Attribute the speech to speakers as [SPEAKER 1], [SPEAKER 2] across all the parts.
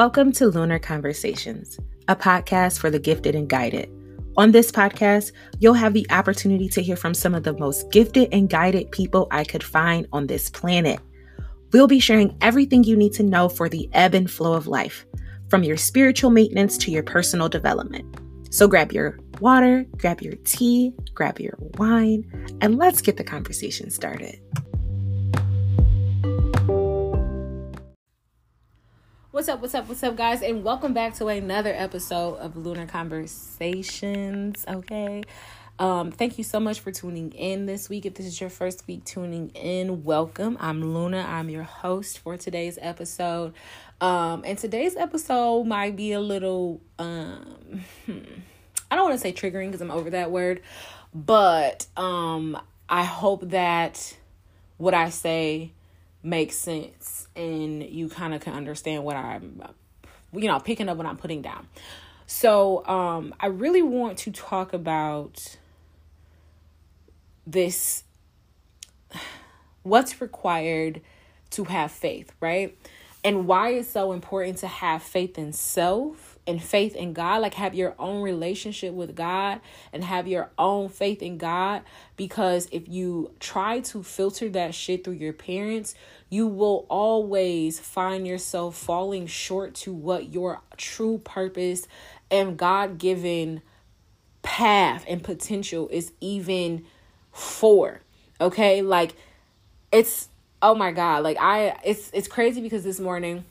[SPEAKER 1] Welcome to Lunar Conversations, a podcast for the gifted and guided. On this podcast, you'll have the opportunity to hear from some of the most gifted and guided people I could find on this planet. We'll be sharing everything you need to know for the ebb and flow of life, from your spiritual maintenance to your personal development. So grab your water, grab your tea, grab your wine, and let's get the conversation started. What's up, what's up, what's up, guys, and welcome back to another episode of Lunar Conversations. Okay. Um, thank you so much for tuning in this week. If this is your first week tuning in, welcome. I'm Luna. I'm your host for today's episode. Um, and today's episode might be a little um hmm, I don't want to say triggering because I'm over that word, but um I hope that what I say makes sense and you kind of can understand what I'm, you know, picking up what I'm putting down. So, um, I really want to talk about this what's required to have faith, right? And why it's so important to have faith in self and faith in God, like have your own relationship with God and have your own faith in God. Because if you try to filter that shit through your parents, you will always find yourself falling short to what your true purpose and God given path and potential is even for. Okay? Like it's oh my god, like I it's it's crazy because this morning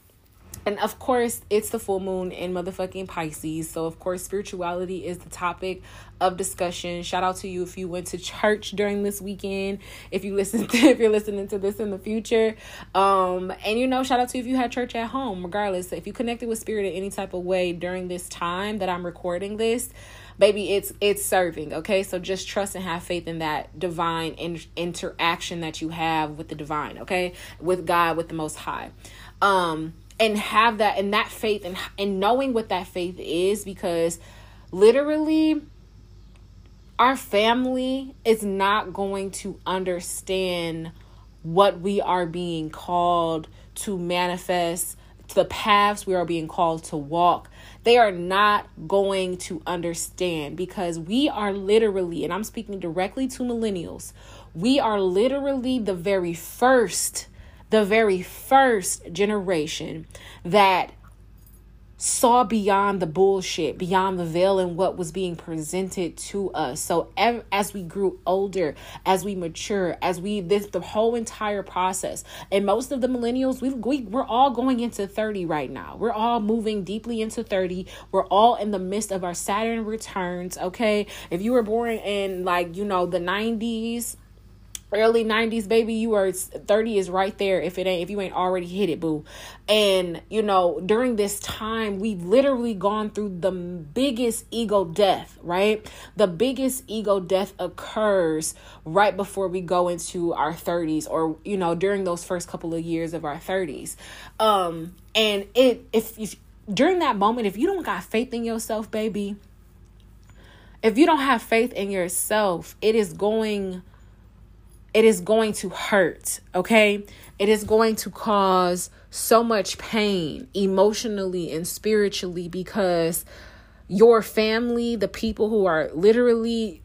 [SPEAKER 1] and of course, it's the full moon in motherfucking Pisces. So, of course, spirituality is the topic of discussion. Shout out to you if you went to church during this weekend. If you listen to, if you're listening to this in the future, um, and you know, shout out to you if you had church at home. Regardless, if you connected with spirit in any type of way during this time that I'm recording this, baby, it's it's serving. Okay, so just trust and have faith in that divine in- interaction that you have with the divine. Okay, with God, with the Most High. Um and have that and that faith and and knowing what that faith is because literally our family is not going to understand what we are being called to manifest the paths we are being called to walk. They are not going to understand because we are literally and i'm speaking directly to millennials we are literally the very first the very first generation that saw beyond the bullshit, beyond the veil and what was being presented to us. So as we grew older, as we mature, as we this the whole entire process, and most of the millennials, we, we we're all going into 30 right now. We're all moving deeply into 30. We're all in the midst of our Saturn returns, okay? If you were born in like, you know, the 90s, early 90s baby you are 30 is right there if it ain't if you ain't already hit it boo. And you know during this time we've literally gone through the biggest ego death right? The biggest ego death occurs right before we go into our 30s or you know during those first couple of years of our 30s um and it if, if during that moment if you don't got faith in yourself baby if you don't have faith in yourself it is going it is going to hurt, okay? It is going to cause so much pain emotionally and spiritually because your family, the people who are literally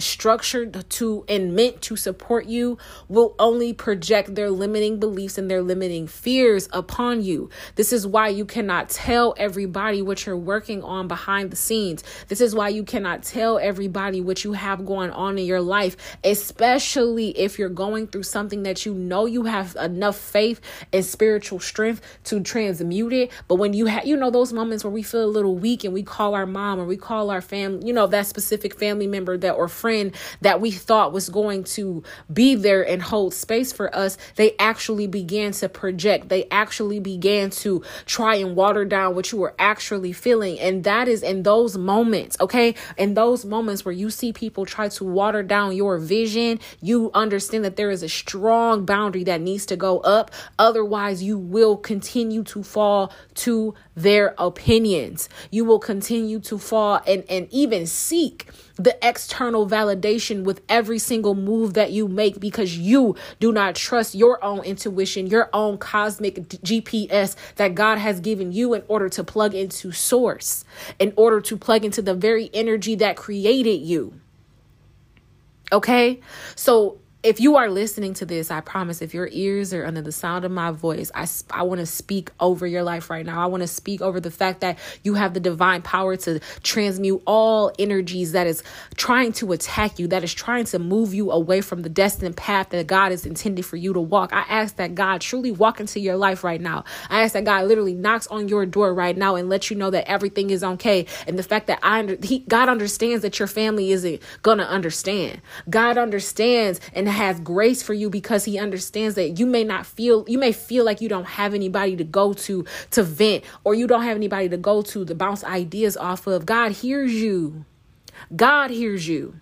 [SPEAKER 1] structured to and meant to support you will only project their limiting beliefs and their limiting fears upon you. This is why you cannot tell everybody what you're working on behind the scenes. This is why you cannot tell everybody what you have going on in your life, especially if you're going through something that you know you have enough faith and spiritual strength to transmute it. But when you have, you know, those moments where we feel a little weak and we call our mom or we call our family, you know, that specific family member that or friend friend that we thought was going to be there and hold space for us, they actually began to project. They actually began to try and water down what you were actually feeling. And that is in those moments, okay? In those moments where you see people try to water down your vision, you understand that there is a strong boundary that needs to go up. Otherwise, you will continue to fall to their opinions. You will continue to fall and, and even seek the external validation with every single move that you make because you do not trust your own intuition, your own cosmic GPS that God has given you in order to plug into source, in order to plug into the very energy that created you. Okay? So if you are listening to this, I promise if your ears are under the sound of my voice, I, I want to speak over your life right now. I want to speak over the fact that you have the divine power to transmute all energies that is trying to attack you, that is trying to move you away from the destined path that God is intended for you to walk. I ask that God truly walk into your life right now. I ask that God literally knocks on your door right now and let you know that everything is okay. And the fact that I, he, God understands that your family isn't going to understand. God understands and has grace for you because he understands that you may not feel you may feel like you don't have anybody to go to to vent or you don't have anybody to go to to bounce ideas off of. God hears you. God hears you.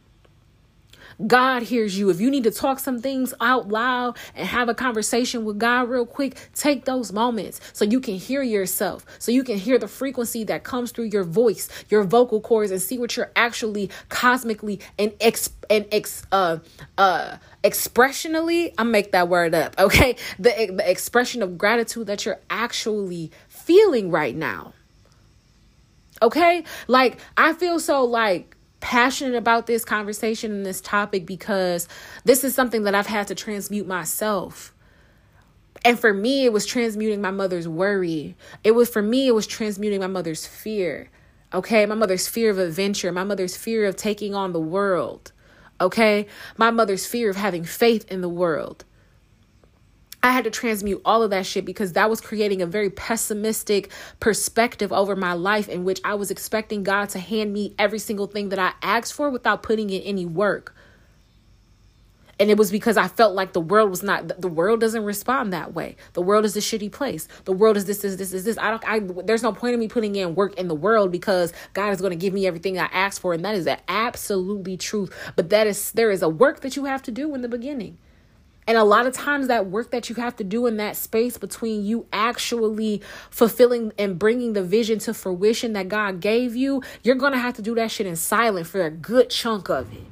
[SPEAKER 1] God hears you. If you need to talk some things out loud and have a conversation with God real quick, take those moments so you can hear yourself, so you can hear the frequency that comes through your voice, your vocal cords, and see what you're actually cosmically and ex and ex uh uh expressionally. I make that word up, okay? The the expression of gratitude that you're actually feeling right now. Okay? Like I feel so like passionate about this conversation and this topic because this is something that I've had to transmute myself. And for me, it was transmuting my mother's worry. It was for me, it was transmuting my mother's fear. Okay, my mother's fear of adventure, my mother's fear of taking on the world. Okay, my mother's fear of having faith in the world. I had to transmute all of that shit because that was creating a very pessimistic perspective over my life in which I was expecting God to hand me every single thing that I asked for without putting in any work. And it was because I felt like the world was not the world doesn't respond that way. The world is a shitty place. The world is this is this is this. I don't I there's no point in me putting in work in the world because God is going to give me everything I asked for and that is absolutely truth. But that is there is a work that you have to do in the beginning. And a lot of times, that work that you have to do in that space between you actually fulfilling and bringing the vision to fruition that God gave you, you're to have to do that shit in silence for a good chunk of it.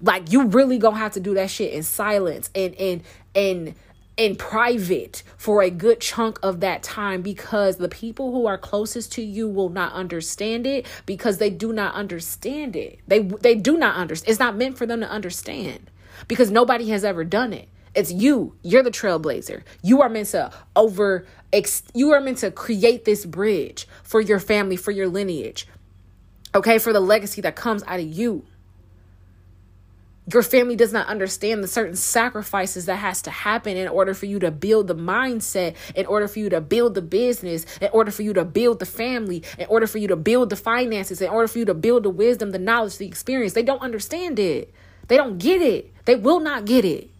[SPEAKER 1] Like, you really to have to do that shit in silence and, and, and, in private for a good chunk of that time because the people who are closest to you will not understand it because they do not understand it. They they do not understand. It's not meant for them to understand because nobody has ever done it. It's you. You're the trailblazer. You are meant to over ex, you are meant to create this bridge for your family, for your lineage. Okay, for the legacy that comes out of you. Your family does not understand the certain sacrifices that has to happen in order for you to build the mindset, in order for you to build the business, in order for you to build the family, in order for you to build the finances, in order for you to build the wisdom, the knowledge, the experience. They don't understand it. They don't get it. They will not get it.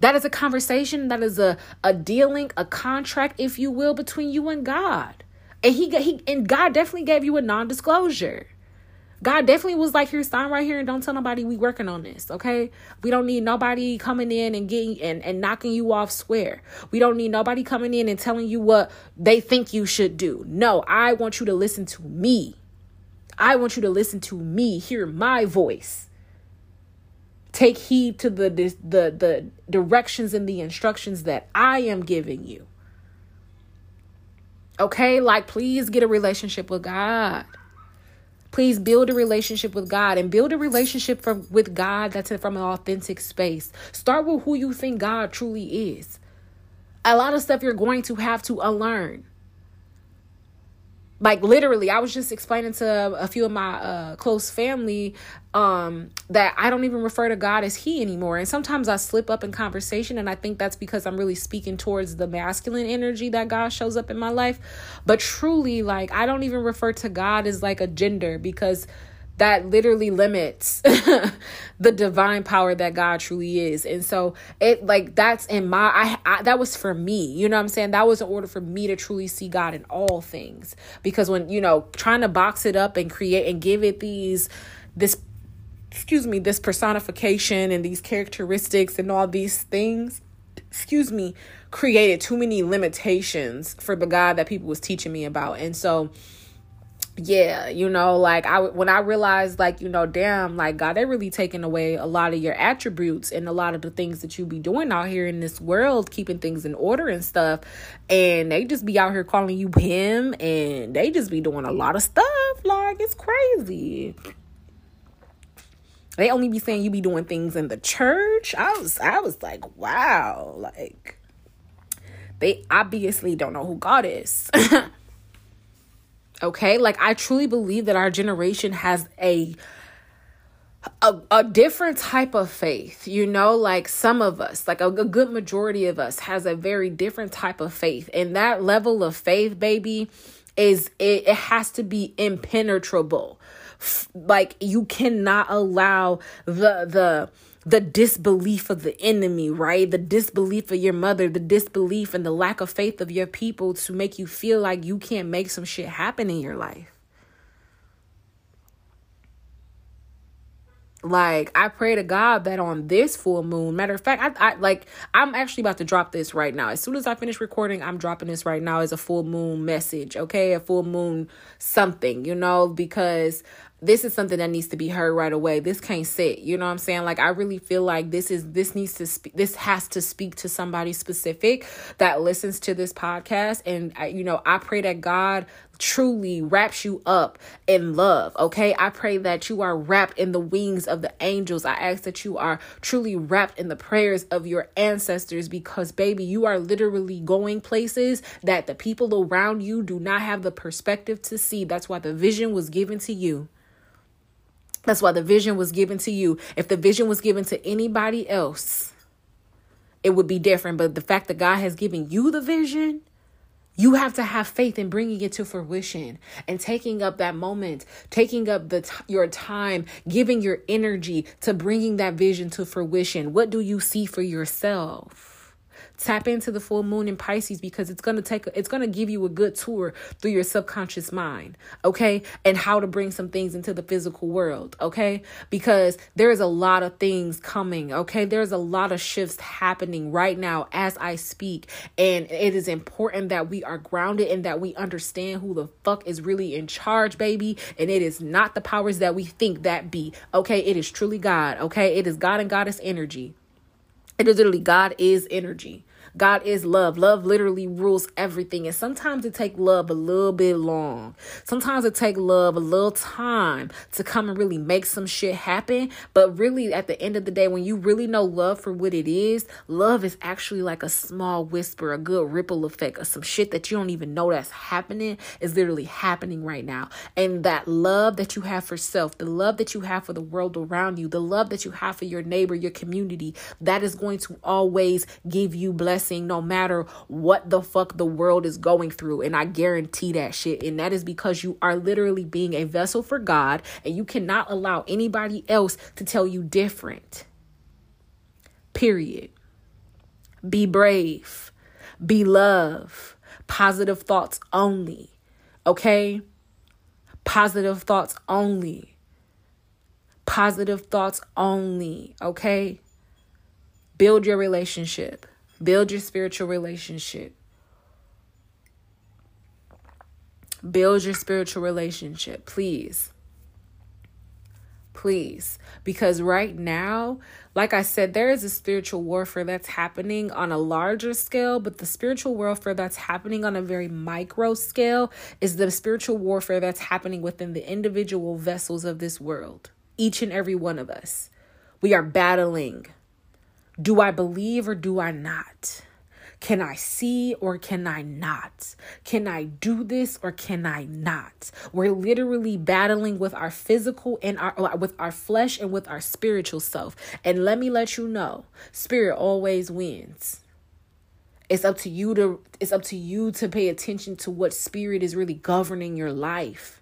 [SPEAKER 1] That is a conversation, that is a, a dealing, a contract, if you will, between you and God. And he he and God definitely gave you a non-disclosure. God definitely was like, here, sign right here and don't tell nobody we working on this. Okay. We don't need nobody coming in and getting and, and knocking you off square. We don't need nobody coming in and telling you what they think you should do. No, I want you to listen to me. I want you to listen to me, hear my voice. Take heed to the the the directions and the instructions that I am giving you. Okay? Like please get a relationship with God. Please build a relationship with God and build a relationship from with God that's from an authentic space. Start with who you think God truly is. A lot of stuff you're going to have to unlearn like literally i was just explaining to a few of my uh, close family um, that i don't even refer to god as he anymore. And sometimes i slip up in conversation and i think that's because i'm really speaking towards the masculine energy that god shows up in my life. But truly like i don't even refer to god as like a gender because that literally limits the divine power that God truly is. And so it like that's in my I, I, that was for me. You know what I'm saying? That was in order for me to truly see God in all things. Because when, you know, trying to box it up and create and give it these this excuse me, this personification and these characteristics and all these things, excuse me, created too many limitations for the God that people was teaching me about. And so yeah, you know, like I when I realized like, you know, damn, like God, they really taking away a lot of your attributes and a lot of the things that you be doing out here in this world, keeping things in order and stuff. And they just be out here calling you him and they just be doing a lot of stuff. Like it's crazy. They only be saying you be doing things in the church. I was I was like, wow, like they obviously don't know who God is. Okay? Like I truly believe that our generation has a a, a different type of faith you know? Like some of us like a, a good majority of us has a very different type of faith. And that level of faith baby is it, it has to be impenetrable. Like you cannot allow the the the disbelief of the enemy, right? The disbelief of your mother, the disbelief and the lack of faith of your people to make you feel like you can't make some shit happen in your life. Like I pray to God that on this full moon, matter of fact, I, I like I'm actually about to drop this right now. As soon as I finish recording, I'm dropping this right now as a full moon message, okay? A full moon something, you know, because this is something that needs to be heard right away. This can't sit. You know what I'm saying? Like I really feel like this is this needs to speak this has to speak to somebody specific that listens to this podcast and I, you know, I pray that God truly wraps you up in love. Okay? I pray that you are wrapped in the wings of the angels. I ask that you are truly wrapped in the prayers of your ancestors because baby, you are literally going places that the people around you do not have the perspective to see. That's why the vision was given to you. That's why the vision was given to you. If the vision was given to anybody else, it would be different. But the fact that God has given you the vision, you have to have faith in bringing it to fruition and taking up that moment, taking up the t- your time, giving your energy to bringing that vision to fruition. What do you see for yourself? Tap into the full moon in Pisces because it's going to take it's going to give you a good tour through your subconscious mind, okay? And how to bring some things into the physical world, okay? Because there's a lot of things coming, okay? There's a lot of shifts happening right now as I speak, and it is important that we are grounded and that we understand who the fuck is really in charge, baby, and it is not the powers that we think that be, okay? It is truly God, okay? It is God and Goddess energy. Is literally God is energy. God is love. Love literally rules everything. And sometimes it take love a little bit long. Sometimes it take love a little time to come and really make some shit happen. But really, at the end of the day, when you really know love for what it is, love is actually like a small whisper, a good ripple effect of some shit that you don't even know that's happening is literally happening right now. And that love that you have for self, the love that you have for the world around you, the love that you have for your neighbor, your community, that is going to always give you blessings blessing no matter what the fuck the world is going through. And I guarantee that shit. And that is because you are literally being a vessel for God and you cannot allow anybody else to tell you different. Period. Be brave. Be love. Positive thoughts only. Okay? Positive thoughts only. Positive thoughts only. Okay? Build your relationship. Build your spiritual relationship. Build your spiritual relationship, please. Please. Because right now, like I said, there is a spiritual warfare that's happening on a larger scale, but the spiritual warfare that's happening on a very micro scale is the spiritual warfare that's happening within the individual vessels of this world. Each and every one of us. We are battling do I believe or do I not? Can I see or can I not? Can I do this or can I not? We're literally battling with our physical and our uh, with our flesh and with our spiritual self. And let me let you know, spirit always wins. It's up to you to it's up to you to pay attention to what spirit is really governing your life.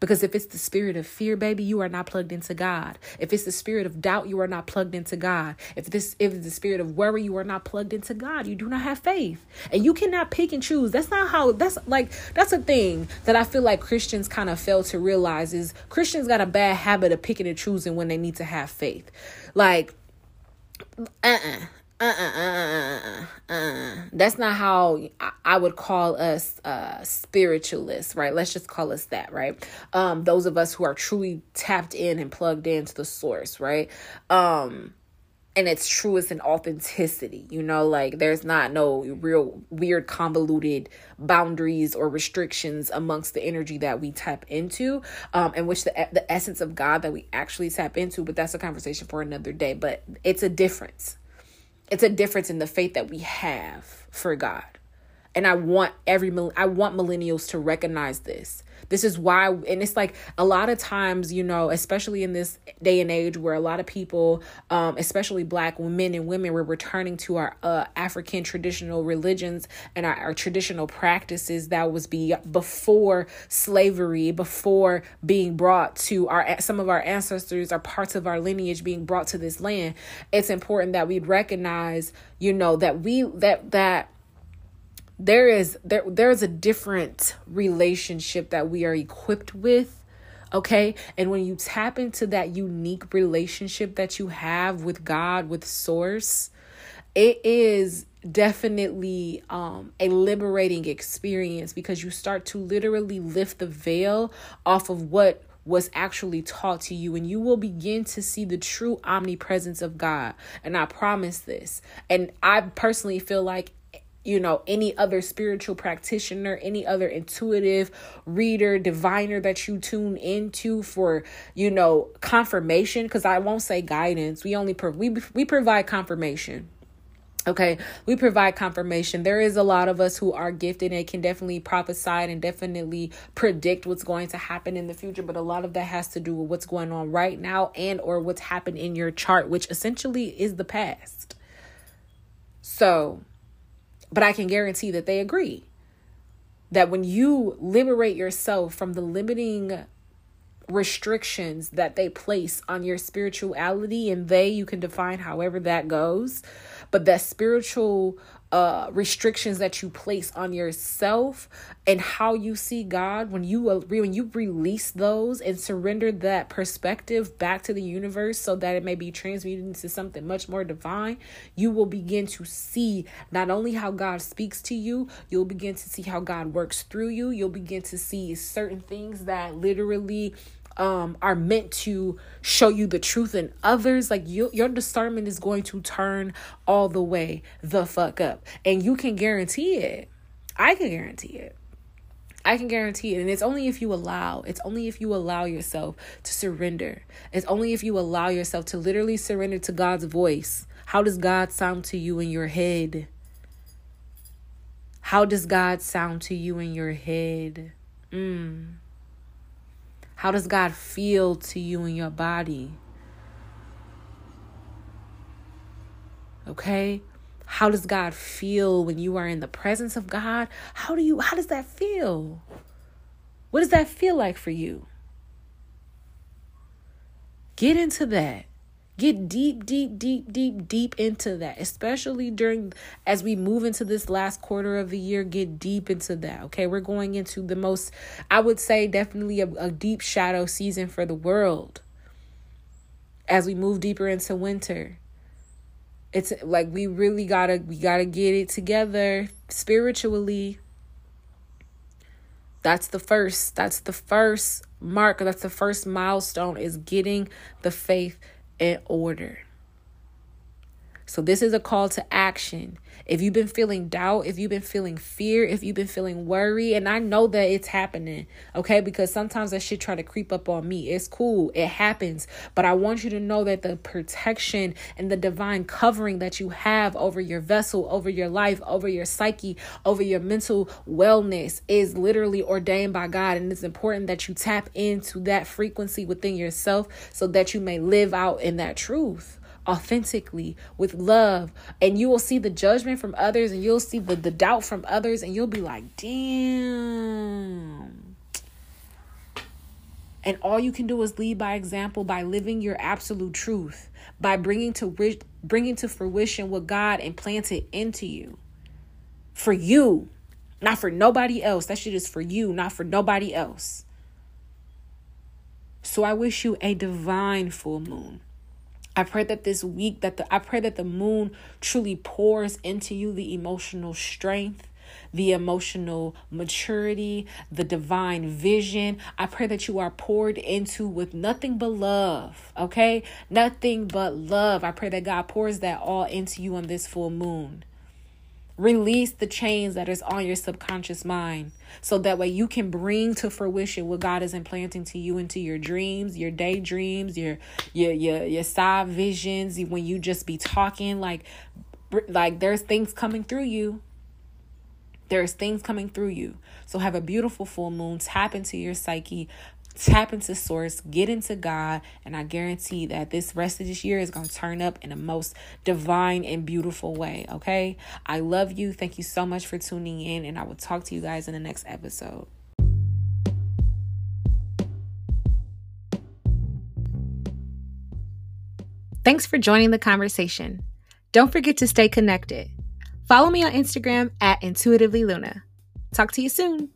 [SPEAKER 1] Because if it's the spirit of fear, baby, you are not plugged into God. If it's the spirit of doubt, you are not plugged into God. If this if it's the spirit of worry, you are not plugged into God. You do not have faith. And you cannot pick and choose. That's not how that's like that's a thing that I feel like Christians kind of fail to realize is Christians got a bad habit of picking and choosing when they need to have faith. Like uh-uh uh uh uh uh uh uh. that's not how I would call us uh, spiritualists, right? Let's just call us that, right? Um, those of us who are truly tapped in and plugged into the source, right? Um, and its truest in authenticity, you know, like there's not no real weird convoluted boundaries or restrictions amongst the energy that we tap into, um, and which the the essence of God that we actually tap into. But that's a conversation for another day. But it's a difference. It's a difference in the faith that we have for God. And I want every I want millennials to recognize this. This is why, and it's like a lot of times, you know, especially in this day and age where a lot of people, um, especially black men and women, we're returning to our uh, African traditional religions and our, our traditional practices that was be before slavery, before being brought to our some of our ancestors, are parts of our lineage being brought to this land. It's important that we recognize, you know, that we that that there is there there's a different relationship that we are equipped with okay? And when you tap into that unique relationship that you have with god with source it is definitely um, a liberating experience because you start to literally lift the veil off of what was actually taught to you and you will begin to see the true omnipresence of God. And I promise this. And I personally feel like you know, any other spiritual practitioner, any other intuitive reader, diviner that you tune into for, you know, confirmation because I won't say guidance. We only pro- we we provide confirmation. Okay, we provide confirmation. There is a lot of us who are gifted and can definitely prophesy and definitely predict what's going to happen in the future, but a lot of that has to do with what's going on right now and or what's happened in your chart, which essentially is the past. So, but I can guarantee that they agree that when you liberate yourself from the limiting restrictions that they place on your spirituality, and they, you can define however that goes, but that spiritual uh restrictions that you place on yourself and how you see God when you when you release those and surrender that perspective back to the universe so that it may be transmuted into something much more divine you will begin to see not only how God speaks to you you'll begin to see how God works through you. You'll begin to see certain things that literally um, are meant to show you the truth in others, like you, your discernment is going to turn all the way the fuck up. And you can guarantee it. I can guarantee it. I can guarantee it. And it's only if you allow, it's only if you allow yourself to surrender. It's only if you allow yourself to literally surrender to God's voice. How does God sound to you in your head? How does God sound to you in your head? Mm. How does God feel to you in your body? Okay? How does God feel when you are in the presence of God? How do you how does that feel? What does that feel like for you? Get into that. Get deep, deep, deep, deep, deep into that, especially during as we move into this last quarter of the year. Get deep into that. Okay, we're going into the most, I would say, definitely a, a deep shadow season for the world as we move deeper into winter. It's like we really gotta we gotta get it together spiritually. That's the first. That's the first mark. That's the first milestone is getting the faith in order. So, this is a call to action. If you've been feeling doubt, if you've been feeling fear, if you've been feeling worry, and I know that it's happening, okay, because sometimes that shit try to creep up on me. It's cool, it happens, but I want you to know that the protection and the divine covering that you have over your vessel, over your life, over your psyche, over your mental wellness is literally ordained by God. And it's important that you tap into that frequency within yourself so that you may live out in that truth authentically with love. And you will see the judgment from others and you'll see the, the doubt from others and you'll be like damn. And all you can do is lead by example by living your absolute truth by bringing to bringing to fruition what god implanted into you. For you not for nobody else. That shit is for you not for nobody else. So i wish you a divine full moon I pray that this week that the I pray that the moon truly pours into you the emotional strength, the emotional maturity, the divine vision. I pray that you are poured into with nothing but love, okay? Nothing but love. I pray that God pours that all into you on this full moon. Release the chains that is on your subconscious mind so that way you can bring to fruition what God is implanting to you into your dreams, your daydreams, your your your your side visions when you just be talking like like there's things coming through you. There's things coming through you. So have a beautiful full moon, tap into your psyche, tap into source, get into God, and I guarantee that this rest of this year is going to turn up in the most divine and beautiful way. Okay. I love you. Thank you so much for tuning in, and I will talk to you guys in the next episode. Thanks for joining the conversation. Don't forget to stay connected. Follow me on Instagram at Intuitively Luna. Talk to you soon.